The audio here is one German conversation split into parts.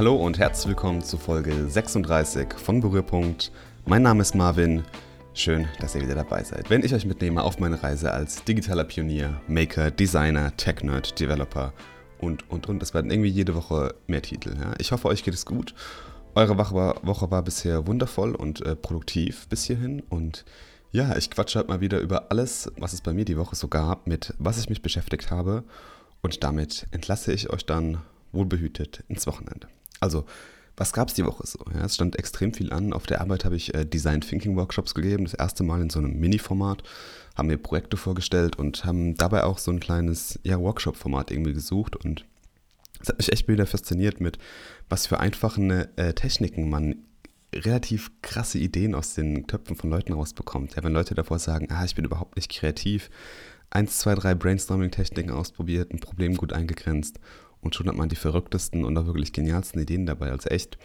Hallo und herzlich willkommen zu Folge 36 von Berührpunkt. Mein Name ist Marvin. Schön, dass ihr wieder dabei seid. Wenn ich euch mitnehme auf meine Reise als digitaler Pionier, Maker, Designer, Tech-Nerd, Developer und, und, und. Es werden irgendwie jede Woche mehr Titel. Ja? Ich hoffe, euch geht es gut. Eure Woche war, bisher wundervoll und äh, produktiv bis hierhin. Und ja, ich quatsche halt mal wieder über alles, was es bei mir die Woche so gab, mit was ich mich beschäftigt habe. Und damit entlasse ich euch dann wohlbehütet ins Wochenende. Also, was gab es die Woche so? Ja, es stand extrem viel an. Auf der Arbeit habe ich äh, Design Thinking Workshops gegeben, das erste Mal in so einem Mini-Format. Haben mir Projekte vorgestellt und haben dabei auch so ein kleines ja, Workshop-Format irgendwie gesucht. Und es hat mich echt wieder fasziniert, mit was für einfachen äh, Techniken man relativ krasse Ideen aus den Köpfen von Leuten rausbekommt. Ja, wenn Leute davor sagen, ah, ich bin überhaupt nicht kreativ, eins, zwei, drei Brainstorming-Techniken ausprobiert, ein Problem gut eingegrenzt und schon hat man die verrücktesten und auch wirklich genialsten Ideen dabei. Also echt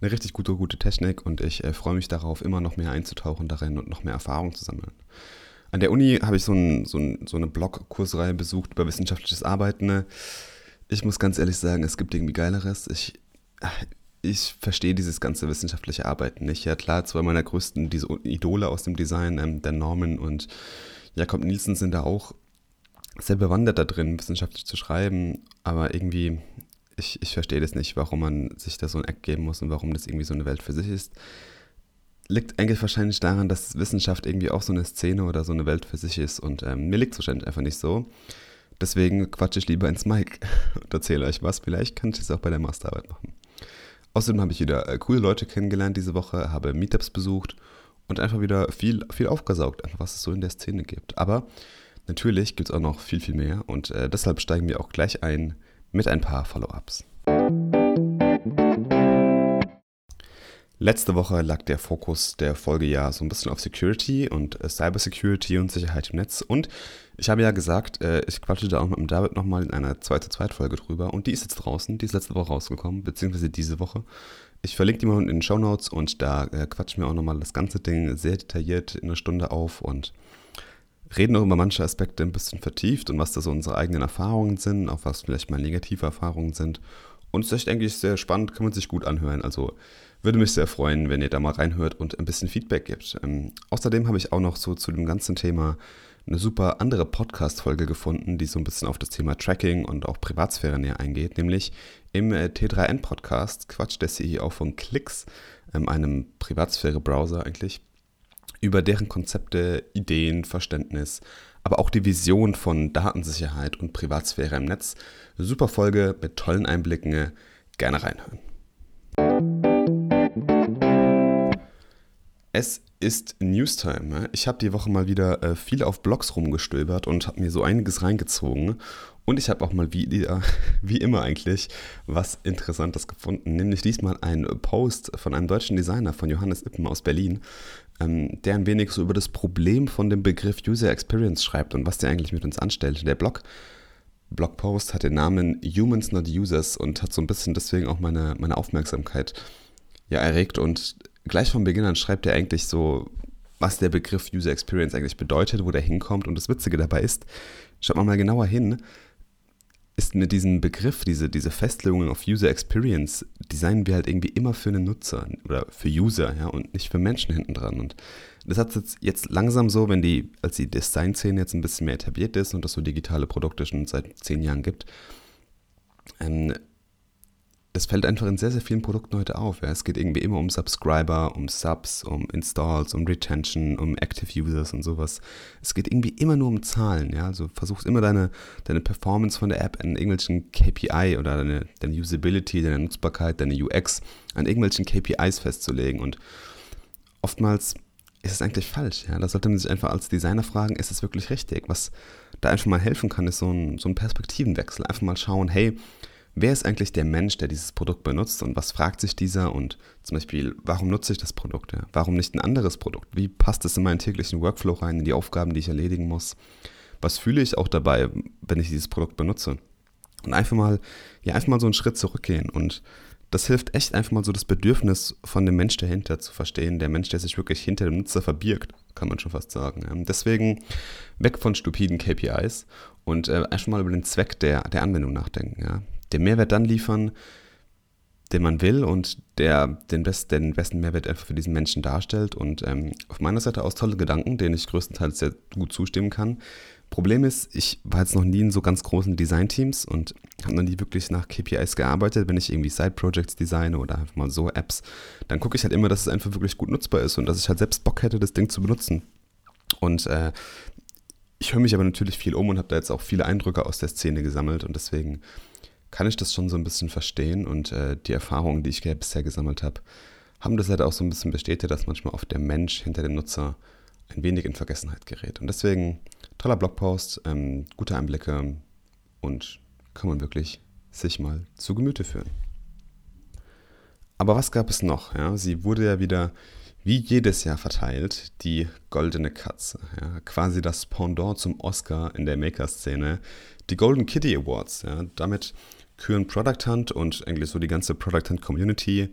eine richtig gute, gute Technik und ich äh, freue mich darauf, immer noch mehr einzutauchen darin und noch mehr Erfahrung zu sammeln. An der Uni habe ich so, ein, so, ein, so eine Blog-Kursreihe besucht über wissenschaftliches Arbeiten. Ich muss ganz ehrlich sagen, es gibt irgendwie Geileres. Ich, ich verstehe dieses ganze wissenschaftliche Arbeiten nicht. Ja, klar, zwei meiner größten diese Idole aus dem Design, ähm, der Norman und Jakob Nielsen sind da auch sehr bewandert da drin, wissenschaftlich zu schreiben, aber irgendwie, ich, ich verstehe das nicht, warum man sich da so ein Eck geben muss und warum das irgendwie so eine Welt für sich ist. Liegt eigentlich wahrscheinlich daran, dass Wissenschaft irgendwie auch so eine Szene oder so eine Welt für sich ist und ähm, mir liegt es wahrscheinlich einfach nicht so. Deswegen quatsche ich lieber ins Mic und erzähle euch was. Vielleicht kann ich es auch bei der Masterarbeit machen. Außerdem habe ich wieder äh, coole Leute kennengelernt diese Woche, habe Meetups besucht und einfach wieder viel, viel aufgesaugt, einfach was es so in der Szene gibt. Aber Natürlich gibt es auch noch viel, viel mehr und äh, deshalb steigen wir auch gleich ein mit ein paar Follow-ups. Letzte Woche lag der Fokus der Folge ja so ein bisschen auf Security und äh, Cybersecurity und Sicherheit im Netz. Und ich habe ja gesagt, äh, ich quatsche da auch mit dem David nochmal in einer 2 zu 2 Folge drüber. Und die ist jetzt draußen, die ist letzte Woche rausgekommen, beziehungsweise diese Woche. Ich verlinke die mal in den Show Notes und da äh, quatschen wir auch nochmal das ganze Ding sehr detailliert in einer Stunde auf und reden auch über manche Aspekte ein bisschen vertieft und was da so unsere eigenen Erfahrungen sind, auch was vielleicht mal negative Erfahrungen sind. Und es ist echt eigentlich sehr spannend, kann man sich gut anhören. Also würde mich sehr freuen, wenn ihr da mal reinhört und ein bisschen Feedback gibt. Ähm, außerdem habe ich auch noch so zu dem ganzen Thema eine super andere Podcast-Folge gefunden, die so ein bisschen auf das Thema Tracking und auch Privatsphäre näher eingeht, nämlich im äh, T3N-Podcast Quatsch der CEO von Klicks, ähm, einem Privatsphäre-Browser eigentlich über deren Konzepte, Ideen, Verständnis, aber auch die Vision von Datensicherheit und Privatsphäre im Netz. Super Folge mit tollen Einblicken. Gerne reinhören. Es ist Newstime. Ich habe die Woche mal wieder äh, viel auf Blogs rumgestöbert und habe mir so einiges reingezogen. Und ich habe auch mal wieder, wie immer eigentlich, was Interessantes gefunden. Nämlich diesmal ein Post von einem deutschen Designer, von Johannes Ippen aus Berlin, ähm, der ein wenig so über das Problem von dem Begriff User Experience schreibt und was der eigentlich mit uns anstellt. Der Blog, Blogpost hat den Namen Humans Not Users und hat so ein bisschen deswegen auch meine, meine Aufmerksamkeit ja, erregt. Und gleich von Beginn an schreibt er eigentlich so, was der Begriff User Experience eigentlich bedeutet, wo der hinkommt. Und das Witzige dabei ist, schaut mal mal genauer hin, ist mit diesem Begriff, diese, diese Festlegungen auf User Experience, designen wir halt irgendwie immer für einen Nutzer oder für User, ja, und nicht für Menschen hinten dran. Und das hat jetzt, jetzt langsam so, wenn die, als die Design-Szene jetzt ein bisschen mehr etabliert ist und es so digitale Produkte schon seit zehn Jahren gibt, ähm, das fällt einfach in sehr, sehr vielen Produkten heute auf. Ja. Es geht irgendwie immer um Subscriber, um Subs, um Installs, um Retention, um Active Users und sowas. Es geht irgendwie immer nur um Zahlen. Ja. Also versuchst immer deine, deine Performance von der App an irgendwelchen KPI oder deine, deine Usability, deine Nutzbarkeit, deine UX an irgendwelchen KPIs festzulegen. Und oftmals ist es eigentlich falsch. Ja. Da sollte man sich einfach als Designer fragen, ist es wirklich richtig? Was da einfach mal helfen kann, ist so ein, so ein Perspektivenwechsel. Einfach mal schauen, hey, wer ist eigentlich der Mensch, der dieses Produkt benutzt und was fragt sich dieser und zum Beispiel, warum nutze ich das Produkt? Warum nicht ein anderes Produkt? Wie passt es in meinen täglichen Workflow rein, in die Aufgaben, die ich erledigen muss? Was fühle ich auch dabei, wenn ich dieses Produkt benutze? Und einfach mal, ja, einfach mal so einen Schritt zurückgehen und das hilft echt einfach mal so das Bedürfnis von dem Mensch dahinter zu verstehen, der Mensch, der sich wirklich hinter dem Nutzer verbirgt, kann man schon fast sagen. Deswegen weg von stupiden KPIs und äh, einfach mal über den Zweck der, der Anwendung nachdenken. Ja der Mehrwert dann liefern, den man will und der den, best, den besten Mehrwert einfach für diesen Menschen darstellt. Und ähm, auf meiner Seite aus tolle Gedanken, denen ich größtenteils sehr gut zustimmen kann. Problem ist, ich war jetzt noch nie in so ganz großen Designteams und habe noch nie wirklich nach KPIs gearbeitet. Wenn ich irgendwie Side-Projects designe oder einfach mal so Apps, dann gucke ich halt immer, dass es einfach wirklich gut nutzbar ist und dass ich halt selbst Bock hätte, das Ding zu benutzen. Und äh, ich höre mich aber natürlich viel um und habe da jetzt auch viele Eindrücke aus der Szene gesammelt und deswegen kann ich das schon so ein bisschen verstehen und äh, die Erfahrungen, die ich bisher gesammelt habe, haben das halt auch so ein bisschen bestätigt, dass manchmal oft der Mensch hinter dem Nutzer ein wenig in Vergessenheit gerät. Und deswegen toller Blogpost, ähm, gute Einblicke und kann man wirklich sich mal zu Gemüte führen. Aber was gab es noch? Ja, sie wurde ja wieder wie jedes Jahr verteilt, die Goldene Katze. Ja, quasi das Pendant zum Oscar in der Maker-Szene. Die Golden Kitty Awards. Ja, damit küren Product Hunt und eigentlich so die ganze Product Hunt Community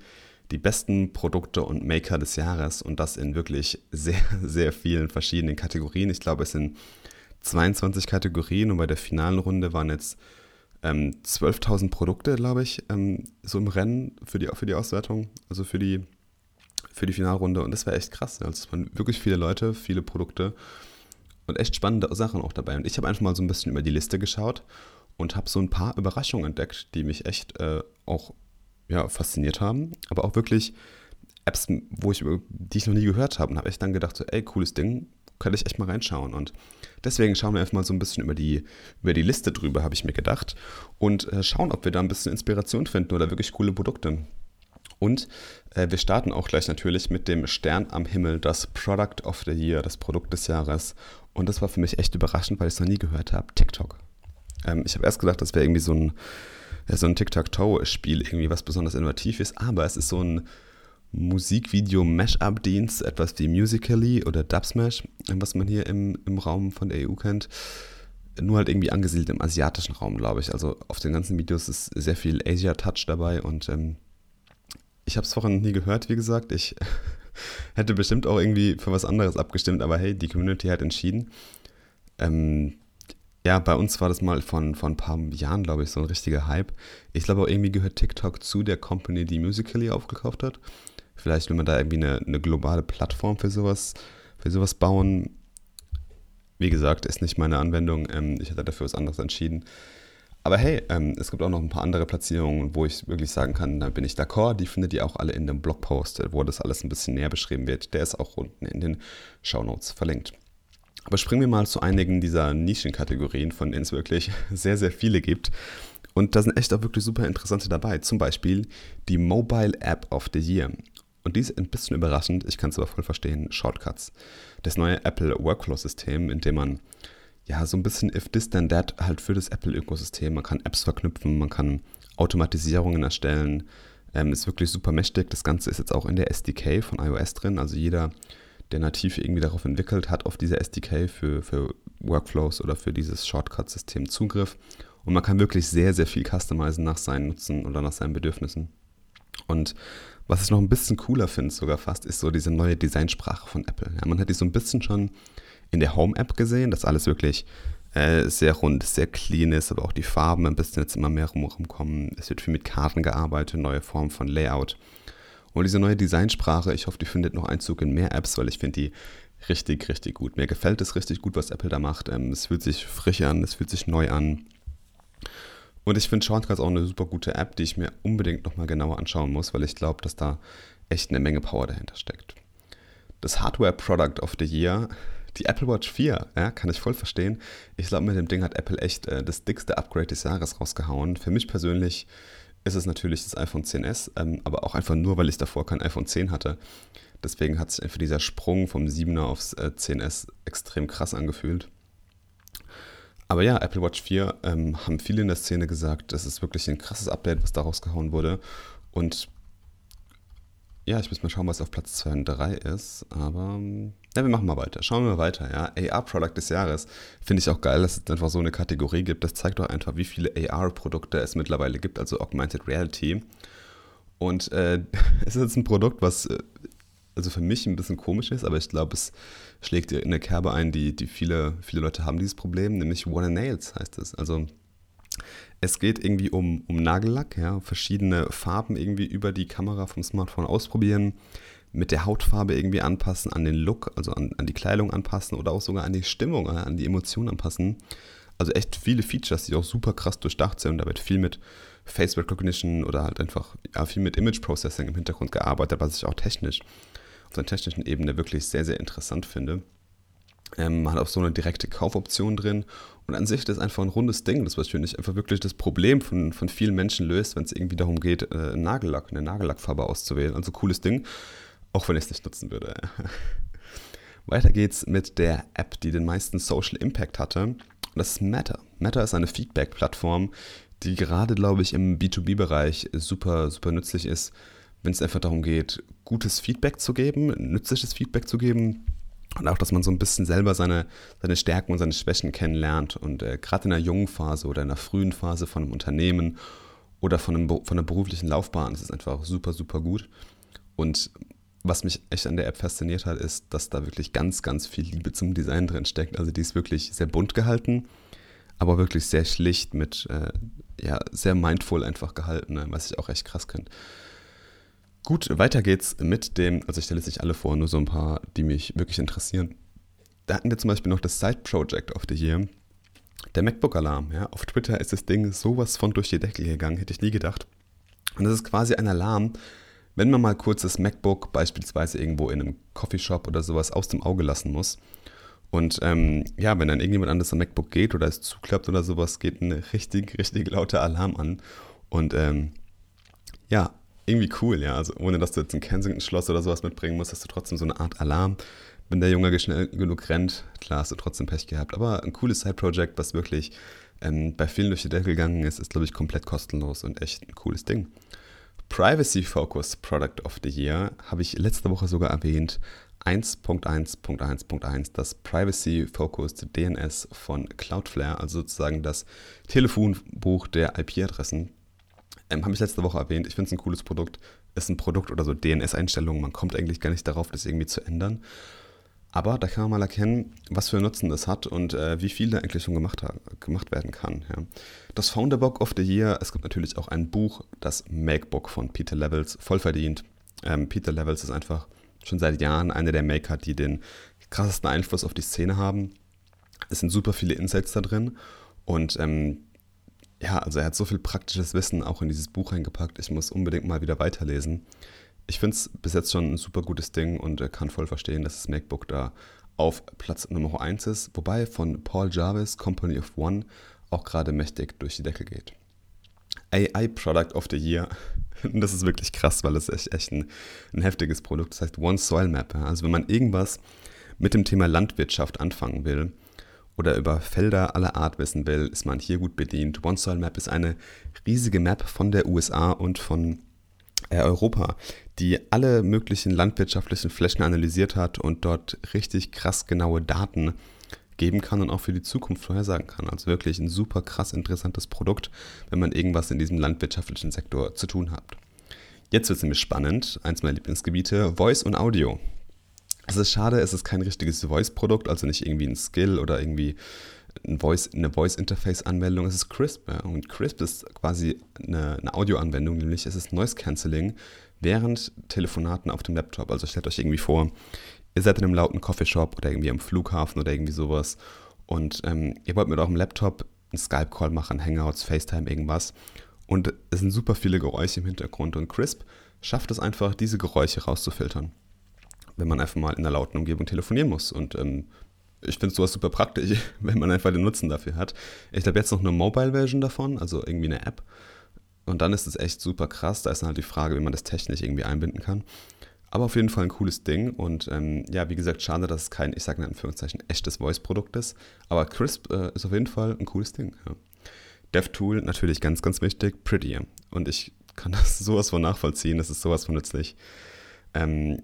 die besten Produkte und Maker des Jahres und das in wirklich sehr, sehr vielen verschiedenen Kategorien. Ich glaube, es sind 22 Kategorien und bei der finalen Runde waren jetzt ähm, 12.000 Produkte, glaube ich, ähm, so im Rennen für die, für die Auswertung, also für die, für die Finalrunde und das war echt krass. Also es waren wirklich viele Leute, viele Produkte und echt spannende Sachen auch dabei. Und ich habe einfach mal so ein bisschen über die Liste geschaut und habe so ein paar Überraschungen entdeckt, die mich echt äh, auch ja, fasziniert haben, aber auch wirklich Apps, wo ich, die ich noch nie gehört habe und habe echt dann gedacht, so, ey, cooles Ding, könnte ich echt mal reinschauen. Und deswegen schauen wir einfach mal so ein bisschen über die, über die Liste drüber, habe ich mir gedacht. Und äh, schauen, ob wir da ein bisschen Inspiration finden oder wirklich coole Produkte. Und äh, wir starten auch gleich natürlich mit dem Stern am Himmel, das Product of the Year, das Produkt des Jahres. Und das war für mich echt überraschend, weil ich es noch nie gehört habe. TikTok. Ähm, ich habe erst gedacht, das wäre irgendwie so ein, ja, so ein Tic-Tac-Toe-Spiel, irgendwie was besonders innovativ ist, aber es ist so ein Musikvideo-Mash-Up-Dienst, etwas wie Musically oder Dubsmash, was man hier im, im Raum von der EU kennt. Nur halt irgendwie angesiedelt im asiatischen Raum, glaube ich. Also auf den ganzen Videos ist sehr viel Asia-Touch dabei und ähm, ich habe es vorhin nie gehört, wie gesagt. Ich hätte bestimmt auch irgendwie für was anderes abgestimmt, aber hey, die Community hat entschieden. Ähm, ja, bei uns war das mal von, von ein paar Jahren, glaube ich, so ein richtiger Hype. Ich glaube auch irgendwie gehört TikTok zu der Company, die Musically aufgekauft hat. Vielleicht will man da irgendwie eine, eine globale Plattform für sowas, für sowas bauen. Wie gesagt, ist nicht meine Anwendung. Ähm, ich hatte dafür was anderes entschieden. Aber hey, ähm, es gibt auch noch ein paar andere Platzierungen, wo ich wirklich sagen kann, da bin ich d'accord. Die findet ihr auch alle in dem Blogpost, wo das alles ein bisschen näher beschrieben wird. Der ist auch unten in den Show Notes verlinkt. Aber springen wir mal zu einigen dieser Nischenkategorien, von denen es wirklich sehr, sehr viele gibt. Und da sind echt auch wirklich super interessante dabei. Zum Beispiel die Mobile App of the Year. Und die ist ein bisschen überraschend, ich kann es aber voll verstehen, Shortcuts. Das neue Apple Workflow-System, in dem man ja so ein bisschen if this then that halt für das Apple-Ökosystem, man kann Apps verknüpfen, man kann Automatisierungen erstellen, ähm, ist wirklich super mächtig. Das Ganze ist jetzt auch in der SDK von iOS drin, also jeder der nativ irgendwie darauf entwickelt hat, auf diese SDK für, für Workflows oder für dieses Shortcut-System Zugriff. Und man kann wirklich sehr, sehr viel customizen nach seinen Nutzen oder nach seinen Bedürfnissen. Und was ich noch ein bisschen cooler finde, sogar fast, ist so diese neue Designsprache von Apple. Ja, man hat die so ein bisschen schon in der Home-App gesehen, dass alles wirklich äh, sehr rund, sehr clean ist, aber auch die Farben ein bisschen jetzt immer mehr rumkommen. Es wird viel mit Karten gearbeitet, neue Formen von Layout. Und diese neue Designsprache, ich hoffe, die findet noch Einzug in mehr Apps, weil ich finde die richtig, richtig gut. Mir gefällt es richtig gut, was Apple da macht. Ähm, es fühlt sich frisch an, es fühlt sich neu an. Und ich finde Shortcuts auch eine super gute App, die ich mir unbedingt nochmal genauer anschauen muss, weil ich glaube, dass da echt eine Menge Power dahinter steckt. Das Hardware Product of the Year, die Apple Watch 4, ja, kann ich voll verstehen. Ich glaube, mit dem Ding hat Apple echt äh, das dickste Upgrade des Jahres rausgehauen. Für mich persönlich ist es natürlich das iPhone 10s, ähm, aber auch einfach nur, weil ich davor kein iPhone 10 hatte. Deswegen hat sich einfach dieser Sprung vom 7er aufs äh, 10s extrem krass angefühlt. Aber ja, Apple Watch 4 ähm, haben viele in der Szene gesagt, das ist wirklich ein krasses Update, was daraus gehauen wurde. Und ja, ich muss mal schauen, was auf Platz 2 und 3 ist. Aber ja, wir machen mal weiter. Schauen wir mal weiter. Ja, AR-Product des Jahres. Finde ich auch geil, dass es einfach so eine Kategorie gibt. Das zeigt doch einfach, wie viele AR-Produkte es mittlerweile gibt, also Augmented Reality. Und äh, es ist jetzt ein Produkt, was äh, also für mich ein bisschen komisch ist, aber ich glaube, es schlägt in eine Kerbe ein, die, die viele, viele Leute haben dieses Problem, nämlich One Nails heißt es. Also Es geht irgendwie um, um Nagellack, ja, verschiedene Farben irgendwie über die Kamera vom Smartphone ausprobieren, mit der Hautfarbe irgendwie anpassen, an den Look, also an, an die Kleidung anpassen oder auch sogar an die Stimmung, äh, an die Emotionen anpassen. Also echt viele Features, die auch super krass durchdacht sind und da wird viel mit Face Recognition oder halt einfach ja, viel mit Image Processing im Hintergrund gearbeitet, was ich auch technisch auf der technischen Ebene wirklich sehr, sehr interessant finde. Ähm, man hat auch so eine direkte Kaufoption drin und an sich ist das einfach ein rundes Ding, das was finde ich einfach wirklich das Problem von, von vielen Menschen löst, wenn es irgendwie darum geht, äh, Nagellack, eine Nagellackfarbe auszuwählen. Also cooles Ding, auch wenn ich es nicht nutzen würde. Weiter geht's mit der App, die den meisten Social Impact hatte. Und das ist Matter. Matter ist eine Feedback-Plattform, die gerade, glaube ich, im B2B-Bereich super, super nützlich ist, wenn es einfach darum geht, gutes Feedback zu geben, nützliches Feedback zu geben und auch, dass man so ein bisschen selber seine, seine Stärken und seine Schwächen kennenlernt. Und äh, gerade in der jungen Phase oder in der frühen Phase von einem Unternehmen oder von, einem, von einer beruflichen Laufbahn ist es einfach super, super gut. Und was mich echt an der App fasziniert hat, ist, dass da wirklich ganz, ganz viel Liebe zum Design drin steckt. Also die ist wirklich sehr bunt gehalten, aber wirklich sehr schlicht mit, äh, ja, sehr mindful einfach gehalten, ne, was ich auch echt krass finde. Gut, weiter geht's mit dem, also ich stelle jetzt nicht alle vor, nur so ein paar, die mich wirklich interessieren. Da hatten wir zum Beispiel noch das Side Project of the Year. Der MacBook-Alarm, ja. Auf Twitter ist das Ding sowas von durch die Decke gegangen, hätte ich nie gedacht. Und das ist quasi ein Alarm, wenn man mal kurz das MacBook beispielsweise irgendwo in einem Coffeeshop oder sowas aus dem Auge lassen muss. Und ähm, ja, wenn dann irgendjemand anderes am MacBook geht oder es zuklappt oder sowas, geht ein richtig, richtig lauter Alarm an. Und ähm, ja, irgendwie cool, ja. Also ohne dass du jetzt ein Kensington-Schloss oder sowas mitbringen musst, hast du trotzdem so eine Art Alarm. Wenn der Junge schnell genug rennt, klar hast du trotzdem Pech gehabt. Aber ein cooles Side-Project, was wirklich ähm, bei vielen durch die Decke gegangen ist, ist, glaube ich, komplett kostenlos und echt ein cooles Ding. Privacy Focus Product of the Year habe ich letzte Woche sogar erwähnt. 1.1.1.1, das Privacy Focused DNS von Cloudflare, also sozusagen das Telefonbuch der IP-Adressen. Ähm, Habe ich letzte Woche erwähnt. Ich finde es ein cooles Produkt. Ist ein Produkt oder so DNS-Einstellungen. Man kommt eigentlich gar nicht darauf, das irgendwie zu ändern. Aber da kann man mal erkennen, was für Nutzen das hat und äh, wie viel da eigentlich schon gemacht, gemacht werden kann. Ja. Das Founderbook of the Year, es gibt natürlich auch ein Buch, das Makebook von Peter Levels, voll verdient. Ähm, Peter Levels ist einfach schon seit Jahren einer der Maker, die den krassesten Einfluss auf die Szene haben. Es sind super viele Insights da drin und ähm, ja, also er hat so viel praktisches Wissen auch in dieses Buch reingepackt. Ich muss unbedingt mal wieder weiterlesen. Ich finde es bis jetzt schon ein super gutes Ding und kann voll verstehen, dass das MacBook da auf Platz Nummer 1 ist, wobei von Paul Jarvis, Company of One, auch gerade mächtig durch die Decke geht. AI Product of the Year. Das ist wirklich krass, weil es echt, echt ein, ein heftiges Produkt. Das heißt One Soil Map. Also wenn man irgendwas mit dem Thema Landwirtschaft anfangen will, oder über Felder aller Art wissen will, ist man hier gut bedient. OneSoil Map ist eine riesige Map von der USA und von äh, Europa, die alle möglichen landwirtschaftlichen Flächen analysiert hat und dort richtig krass genaue Daten geben kann und auch für die Zukunft vorhersagen kann. Also wirklich ein super krass interessantes Produkt, wenn man irgendwas in diesem landwirtschaftlichen Sektor zu tun hat. Jetzt wird es nämlich spannend. Eins meiner Lieblingsgebiete, Voice und Audio. Es ist schade, es ist kein richtiges Voice-Produkt, also nicht irgendwie ein Skill oder irgendwie ein Voice, eine Voice-Interface-Anwendung. Es ist Crisp. Ja? Und Crisp ist quasi eine, eine Audio-Anwendung, nämlich es ist Noise Cancelling während Telefonaten auf dem Laptop. Also stellt euch irgendwie vor, ihr seid in einem lauten Coffeeshop oder irgendwie am Flughafen oder irgendwie sowas und ähm, ihr wollt mit eurem Laptop einen Skype-Call machen, Hangouts, FaceTime, irgendwas. Und es sind super viele Geräusche im Hintergrund und Crisp schafft es einfach, diese Geräusche rauszufiltern wenn man einfach mal in einer lauten Umgebung telefonieren muss. Und ähm, ich finde sowas super praktisch, wenn man einfach den Nutzen dafür hat. Ich habe jetzt noch eine Mobile-Version davon, also irgendwie eine App. Und dann ist es echt super krass. Da ist dann halt die Frage, wie man das technisch irgendwie einbinden kann. Aber auf jeden Fall ein cooles Ding. Und ähm, ja, wie gesagt, schade, dass es kein, ich sage in Anführungszeichen, echtes Voice-Produkt ist. Aber Crisp äh, ist auf jeden Fall ein cooles Ding. Ja. DevTool natürlich ganz, ganz wichtig. Prettier. Und ich kann das sowas von nachvollziehen. Das ist sowas von nützlich. Ähm,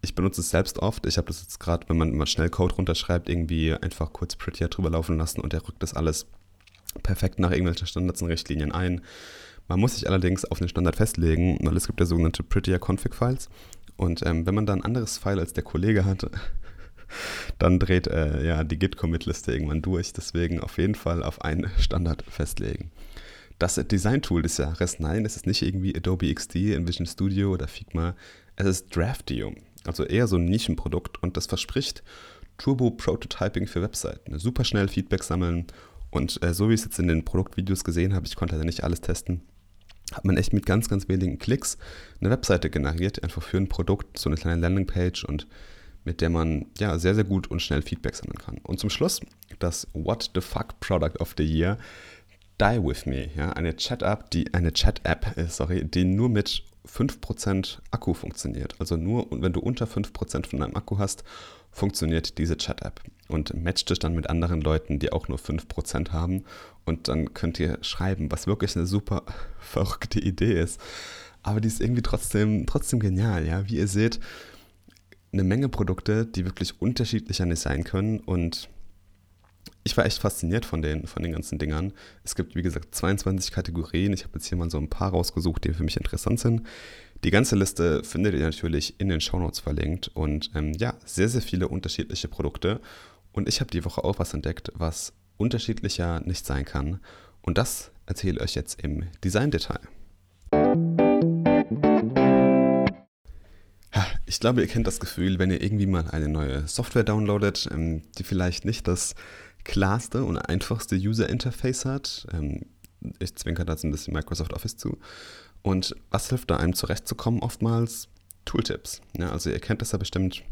ich benutze es selbst oft. Ich habe das jetzt gerade, wenn man mal schnell Code runterschreibt, irgendwie einfach kurz Prettier drüber laufen lassen und der rückt das alles perfekt nach irgendwelchen Standards und Richtlinien ein. Man muss sich allerdings auf den Standard festlegen, weil es gibt ja sogenannte Prettier Config Files. Und ähm, wenn man da ein anderes File als der Kollege hat, dann dreht äh, ja die Git-Commit-Liste irgendwann durch. Deswegen auf jeden Fall auf einen Standard festlegen. Das Design-Tool des Jahres, nein, es ist nicht irgendwie Adobe XD, InVision Studio oder Figma, es ist Draftium, also eher so ein Nischenprodukt und das verspricht Turbo-Prototyping für Webseiten. Super schnell Feedback sammeln und äh, so wie ich es jetzt in den Produktvideos gesehen habe, ich konnte leider nicht alles testen, hat man echt mit ganz, ganz wenigen Klicks eine Webseite generiert, einfach für ein Produkt, so eine kleine Landingpage und mit der man ja sehr, sehr gut und schnell Feedback sammeln kann. Und zum Schluss das What the Fuck Product of the Year, Die With Me, ja, eine Chat-App, die eine Chat-App, äh, sorry, die nur mit 5% Akku funktioniert. Also nur wenn du unter 5% von deinem Akku hast, funktioniert diese Chat-App und matcht dich dann mit anderen Leuten, die auch nur 5% haben und dann könnt ihr schreiben, was wirklich eine super verrückte Idee ist. Aber die ist irgendwie trotzdem, trotzdem genial, ja. Wie ihr seht, eine Menge Produkte, die wirklich unterschiedlicher nicht sein können und ich war echt fasziniert von den, von den ganzen Dingern. Es gibt, wie gesagt, 22 Kategorien. Ich habe jetzt hier mal so ein paar rausgesucht, die für mich interessant sind. Die ganze Liste findet ihr natürlich in den Shownotes verlinkt und ähm, ja, sehr, sehr viele unterschiedliche Produkte. Und ich habe die Woche auch was entdeckt, was unterschiedlicher nicht sein kann. Und das erzähle ich euch jetzt im Design-Detail. Ich glaube, ihr kennt das Gefühl, wenn ihr irgendwie mal eine neue Software downloadet, ähm, die vielleicht nicht das klarste und einfachste User Interface hat. Ähm, ich zwinker da so ein bisschen Microsoft Office zu. Und was hilft da einem zurechtzukommen oftmals? Tooltips. Ja, also ihr kennt das ja bestimmt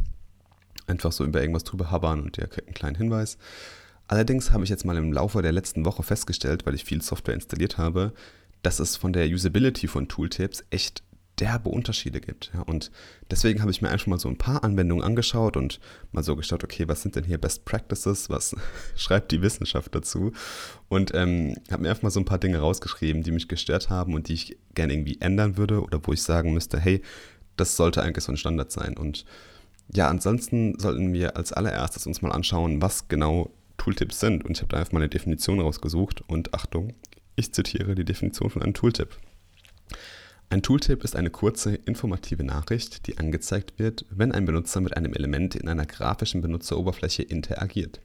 einfach so über irgendwas drüber habern und ihr kriegt einen kleinen Hinweis. Allerdings habe ich jetzt mal im Laufe der letzten Woche festgestellt, weil ich viel Software installiert habe, dass es von der Usability von Tooltips echt derbe Unterschiede gibt. Ja, und deswegen habe ich mir einfach mal so ein paar Anwendungen angeschaut und mal so geschaut, okay, was sind denn hier Best Practices, was schreibt die Wissenschaft dazu? Und ähm, habe mir einfach mal so ein paar Dinge rausgeschrieben, die mich gestört haben und die ich gerne irgendwie ändern würde oder wo ich sagen müsste, hey, das sollte eigentlich so ein Standard sein. Und ja, ansonsten sollten wir als allererstes uns mal anschauen, was genau Tooltips sind. Und ich habe da einfach mal eine Definition rausgesucht und Achtung, ich zitiere die Definition von einem Tooltip. Ein Tooltip ist eine kurze, informative Nachricht, die angezeigt wird, wenn ein Benutzer mit einem Element in einer grafischen Benutzeroberfläche interagiert.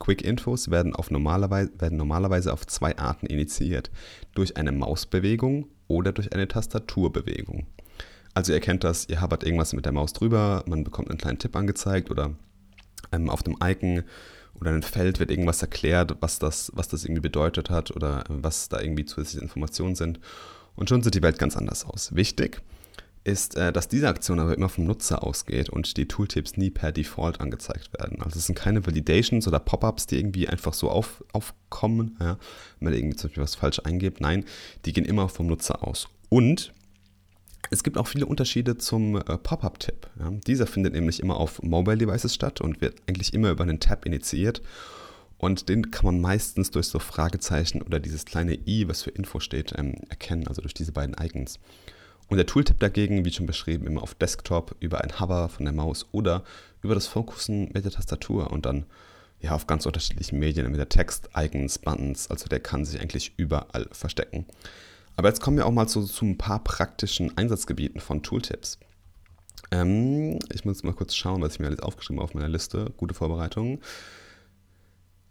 Quick-Infos werden, normalerweise, werden normalerweise auf zwei Arten initiiert, durch eine Mausbewegung oder durch eine Tastaturbewegung. Also ihr kennt das, ihr habert irgendwas mit der Maus drüber, man bekommt einen kleinen Tipp angezeigt oder ähm, auf dem Icon oder einem Feld wird irgendwas erklärt, was das, was das irgendwie bedeutet hat oder äh, was da irgendwie zusätzliche Informationen sind. Und schon sieht die Welt ganz anders aus. Wichtig ist, äh, dass diese Aktion aber immer vom Nutzer ausgeht und die Tooltips nie per Default angezeigt werden. Also es sind keine Validations oder Pop-ups, die irgendwie einfach so auf, aufkommen, ja, wenn man irgendwie zum Beispiel was falsch eingibt. Nein, die gehen immer vom Nutzer aus. Und es gibt auch viele Unterschiede zum äh, Pop-up-Tipp. Ja. Dieser findet nämlich immer auf Mobile Devices statt und wird eigentlich immer über einen Tab initiiert. Und den kann man meistens durch so Fragezeichen oder dieses kleine i, was für Info steht, ähm, erkennen, also durch diese beiden Icons. Und der Tooltip dagegen, wie schon beschrieben, immer auf Desktop über ein Hover von der Maus oder über das Fokussen mit der Tastatur und dann ja auf ganz unterschiedlichen Medien mit der Text, Icons, Buttons, also der kann sich eigentlich überall verstecken. Aber jetzt kommen wir auch mal zu, zu ein paar praktischen Einsatzgebieten von Tooltips. Ähm, ich muss mal kurz schauen, was ich mir alles aufgeschrieben habe auf meiner Liste. Gute Vorbereitung.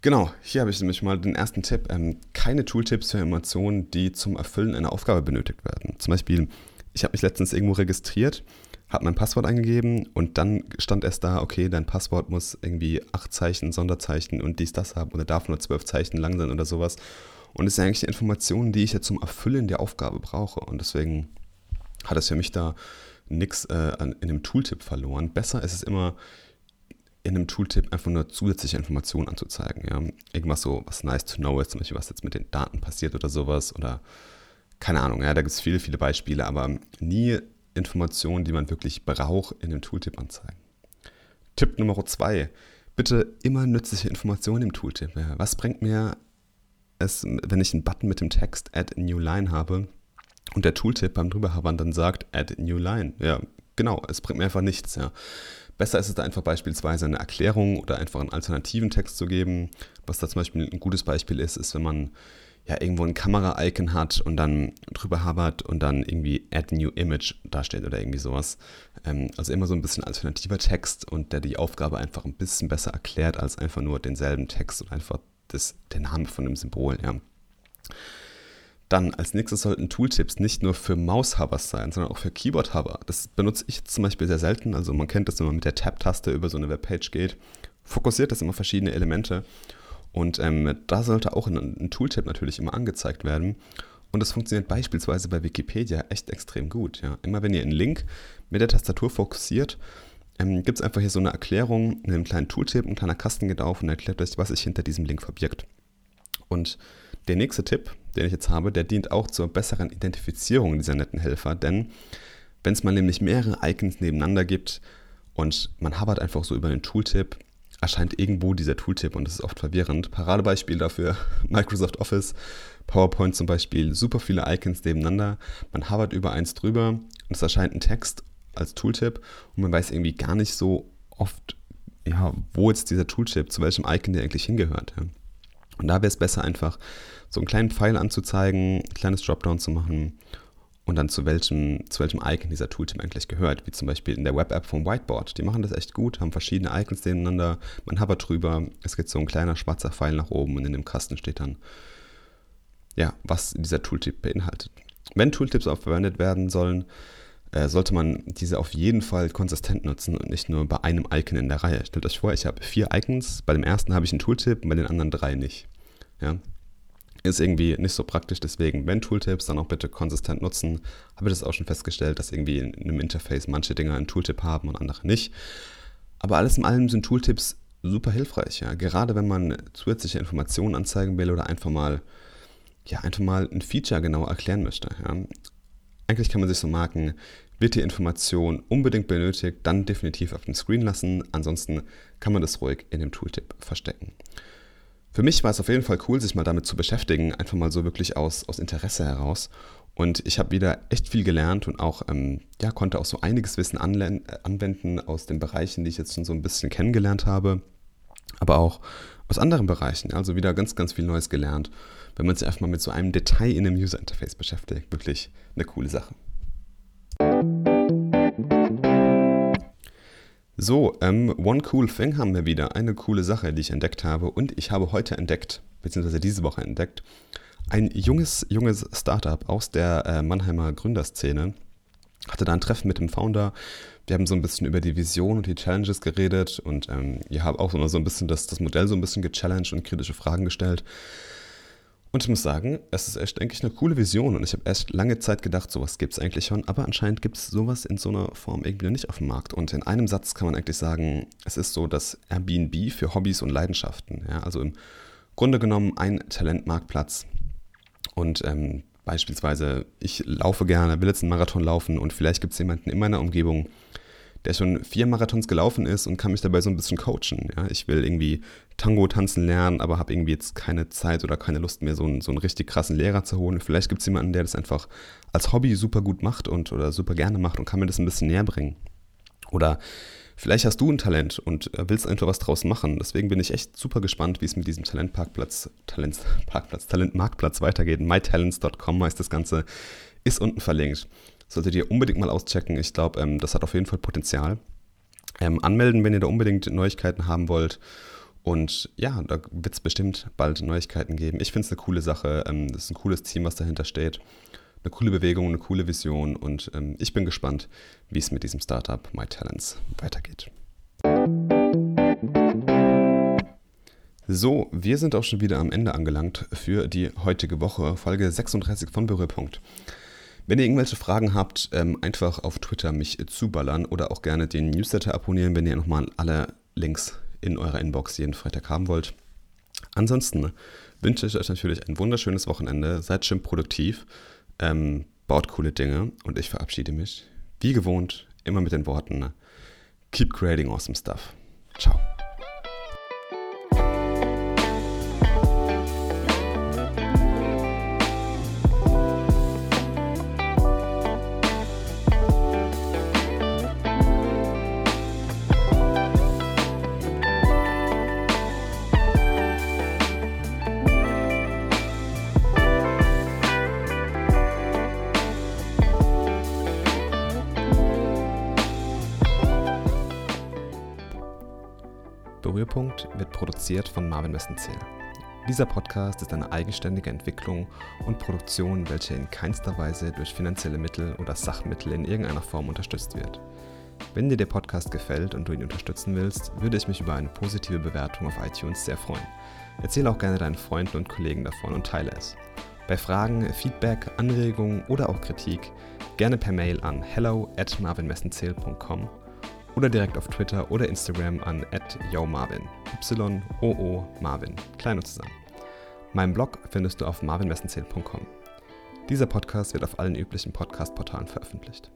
Genau, hier habe ich nämlich mal den ersten Tipp. Ähm, keine Tooltips für Emotionen, die zum Erfüllen einer Aufgabe benötigt werden. Zum Beispiel, ich habe mich letztens irgendwo registriert, habe mein Passwort eingegeben und dann stand erst da, okay, dein Passwort muss irgendwie acht Zeichen, Sonderzeichen und dies, das haben oder darf nur zwölf Zeichen lang sein oder sowas. Und es ist eigentlich die Information, die ich ja zum Erfüllen der Aufgabe brauche. Und deswegen hat es für mich da nichts äh, in dem Tooltip verloren. Besser ist es immer, in einem Tooltip einfach nur zusätzliche Informationen anzuzeigen. Ja? Irgendwas so, was nice to know ist, zum Beispiel, was jetzt mit den Daten passiert oder sowas. Oder keine Ahnung, ja, da gibt es viele, viele Beispiele, aber nie Informationen, die man wirklich braucht, in einem Tooltip anzeigen. Tipp Nummer zwei. Bitte immer nützliche Informationen im Tooltip. Ja? Was bringt mir es, wenn ich einen Button mit dem Text Add New Line habe und der Tooltip beim drüberhabern dann sagt Add New Line? Ja, genau, es bringt mir einfach nichts. Ja. Besser ist es da einfach beispielsweise eine Erklärung oder einfach einen alternativen Text zu geben. Was da zum Beispiel ein gutes Beispiel ist, ist, wenn man ja irgendwo ein Kamera-Icon hat und dann drüber habert und dann irgendwie Add New Image darstellt oder irgendwie sowas. Ähm, also immer so ein bisschen alternativer Text und der die Aufgabe einfach ein bisschen besser erklärt als einfach nur denselben Text und einfach das, der Name von dem Symbol. Ja. Dann als nächstes sollten Tooltips nicht nur für Maushovers sein, sondern auch für Keyboard-Hover. Das benutze ich zum Beispiel sehr selten. Also man kennt das, wenn man mit der Tab-Taste über so eine Webpage geht. Fokussiert das immer verschiedene Elemente. Und ähm, da sollte auch ein, ein Tooltip natürlich immer angezeigt werden. Und das funktioniert beispielsweise bei Wikipedia echt extrem gut. Ja. Immer wenn ihr einen Link mit der Tastatur fokussiert, ähm, gibt es einfach hier so eine Erklärung, einen kleinen Tooltip, ein kleiner Kasten geht auf und erklärt euch, was sich hinter diesem Link verbirgt. Und der nächste Tipp, den ich jetzt habe, der dient auch zur besseren Identifizierung dieser netten Helfer, denn wenn es mal nämlich mehrere Icons nebeneinander gibt und man habert einfach so über den Tooltip, erscheint irgendwo dieser Tooltip und das ist oft verwirrend. Paradebeispiel dafür Microsoft Office, PowerPoint zum Beispiel, super viele Icons nebeneinander, man habert über eins drüber und es erscheint ein Text als Tooltip und man weiß irgendwie gar nicht so oft, ja, wo jetzt dieser Tooltip, zu welchem Icon der eigentlich hingehört. Ja. Und da wäre es besser, einfach so einen kleinen Pfeil anzuzeigen, ein kleines Dropdown zu machen und dann zu welchem, zu welchem Icon dieser Tooltip eigentlich gehört, wie zum Beispiel in der Web-App vom Whiteboard. Die machen das echt gut, haben verschiedene Icons nebeneinander, man hovert drüber, es geht so ein kleiner schwarzer Pfeil nach oben und in dem Kasten steht dann, ja, was dieser Tooltip beinhaltet. Wenn Tooltips auch verwendet werden sollen, äh, sollte man diese auf jeden Fall konsistent nutzen und nicht nur bei einem Icon in der Reihe. Stellt euch vor, ich habe vier Icons, bei dem ersten habe ich einen Tooltip und bei den anderen drei nicht. Ja? Ist irgendwie nicht so praktisch, deswegen, wenn Tooltips, dann auch bitte konsistent nutzen. Habe ich das auch schon festgestellt, dass irgendwie in einem Interface manche Dinge einen Tooltip haben und andere nicht. Aber alles in allem sind Tooltips super hilfreich, ja. Gerade wenn man zusätzliche Informationen anzeigen will oder einfach mal, ja, einfach mal ein Feature genau erklären möchte. Ja. Eigentlich kann man sich so marken, wird die Information unbedingt benötigt, dann definitiv auf dem Screen lassen. Ansonsten kann man das ruhig in dem Tooltip verstecken. Für mich war es auf jeden Fall cool, sich mal damit zu beschäftigen, einfach mal so wirklich aus, aus Interesse heraus. Und ich habe wieder echt viel gelernt und auch, ähm, ja, konnte auch so einiges Wissen anwenden aus den Bereichen, die ich jetzt schon so ein bisschen kennengelernt habe, aber auch aus anderen Bereichen. Also wieder ganz, ganz viel Neues gelernt, wenn man sich einfach mal mit so einem Detail in einem User Interface beschäftigt. Wirklich eine coole Sache. So, ähm, One Cool Thing haben wir wieder. Eine coole Sache, die ich entdeckt habe. Und ich habe heute entdeckt, beziehungsweise diese Woche entdeckt, ein junges, junges Startup aus der äh, Mannheimer Gründerszene. Hatte da ein Treffen mit dem Founder. Wir haben so ein bisschen über die Vision und die Challenges geredet und ähm, ihr habt auch so ein bisschen das, das Modell so ein bisschen gechallenged und kritische Fragen gestellt. Und ich muss sagen, es ist echt, denke ich, eine coole Vision. Und ich habe erst lange Zeit gedacht, sowas gibt es eigentlich schon. Aber anscheinend gibt es sowas in so einer Form irgendwie nicht auf dem Markt. Und in einem Satz kann man eigentlich sagen, es ist so das Airbnb für Hobbys und Leidenschaften. Ja, also im Grunde genommen ein Talentmarktplatz. Und ähm, beispielsweise, ich laufe gerne, will jetzt einen Marathon laufen und vielleicht gibt es jemanden in meiner Umgebung, der schon vier Marathons gelaufen ist und kann mich dabei so ein bisschen coachen. Ja? Ich will irgendwie Tango tanzen lernen, aber habe irgendwie jetzt keine Zeit oder keine Lust mehr, so einen, so einen richtig krassen Lehrer zu holen. Vielleicht gibt es jemanden, der das einfach als Hobby super gut macht und oder super gerne macht und kann mir das ein bisschen näher bringen. Oder vielleicht hast du ein Talent und willst einfach was draus machen. Deswegen bin ich echt super gespannt, wie es mit diesem Talentparkplatz, Talentparkplatz, Talentmarktplatz weitergeht. mytalents.com heißt das Ganze, ist unten verlinkt. Solltet ihr unbedingt mal auschecken. Ich glaube, ähm, das hat auf jeden Fall Potenzial. Ähm, anmelden, wenn ihr da unbedingt Neuigkeiten haben wollt. Und ja, da wird es bestimmt bald Neuigkeiten geben. Ich finde es eine coole Sache. Ähm, das ist ein cooles Team, was dahinter steht. Eine coole Bewegung, eine coole Vision. Und ähm, ich bin gespannt, wie es mit diesem Startup MyTalents weitergeht. So, wir sind auch schon wieder am Ende angelangt für die heutige Woche, Folge 36 von Berührpunkt. Wenn ihr irgendwelche Fragen habt, ähm, einfach auf Twitter mich zuballern oder auch gerne den Newsletter abonnieren, wenn ihr nochmal alle Links in eurer Inbox jeden Freitag haben wollt. Ansonsten wünsche ich euch natürlich ein wunderschönes Wochenende. Seid schön produktiv, ähm, baut coole Dinge und ich verabschiede mich, wie gewohnt, immer mit den Worten Keep creating awesome stuff. Ciao. Produziert von Marvin Westenzähl. Dieser Podcast ist eine eigenständige Entwicklung und Produktion, welche in keinster Weise durch finanzielle Mittel oder Sachmittel in irgendeiner Form unterstützt wird. Wenn dir der Podcast gefällt und du ihn unterstützen willst, würde ich mich über eine positive Bewertung auf iTunes sehr freuen. Erzähle auch gerne deinen Freunden und Kollegen davon und teile es. Bei Fragen, Feedback, Anregungen oder auch Kritik gerne per Mail an hello at marvinmessenzähl.com oder direkt auf Twitter oder Instagram an @yomarvin. Y O O Marvin, klein und zusammen. Meinen Blog findest du auf marvinmessenzähl.com. Dieser Podcast wird auf allen üblichen Podcast-Portalen veröffentlicht.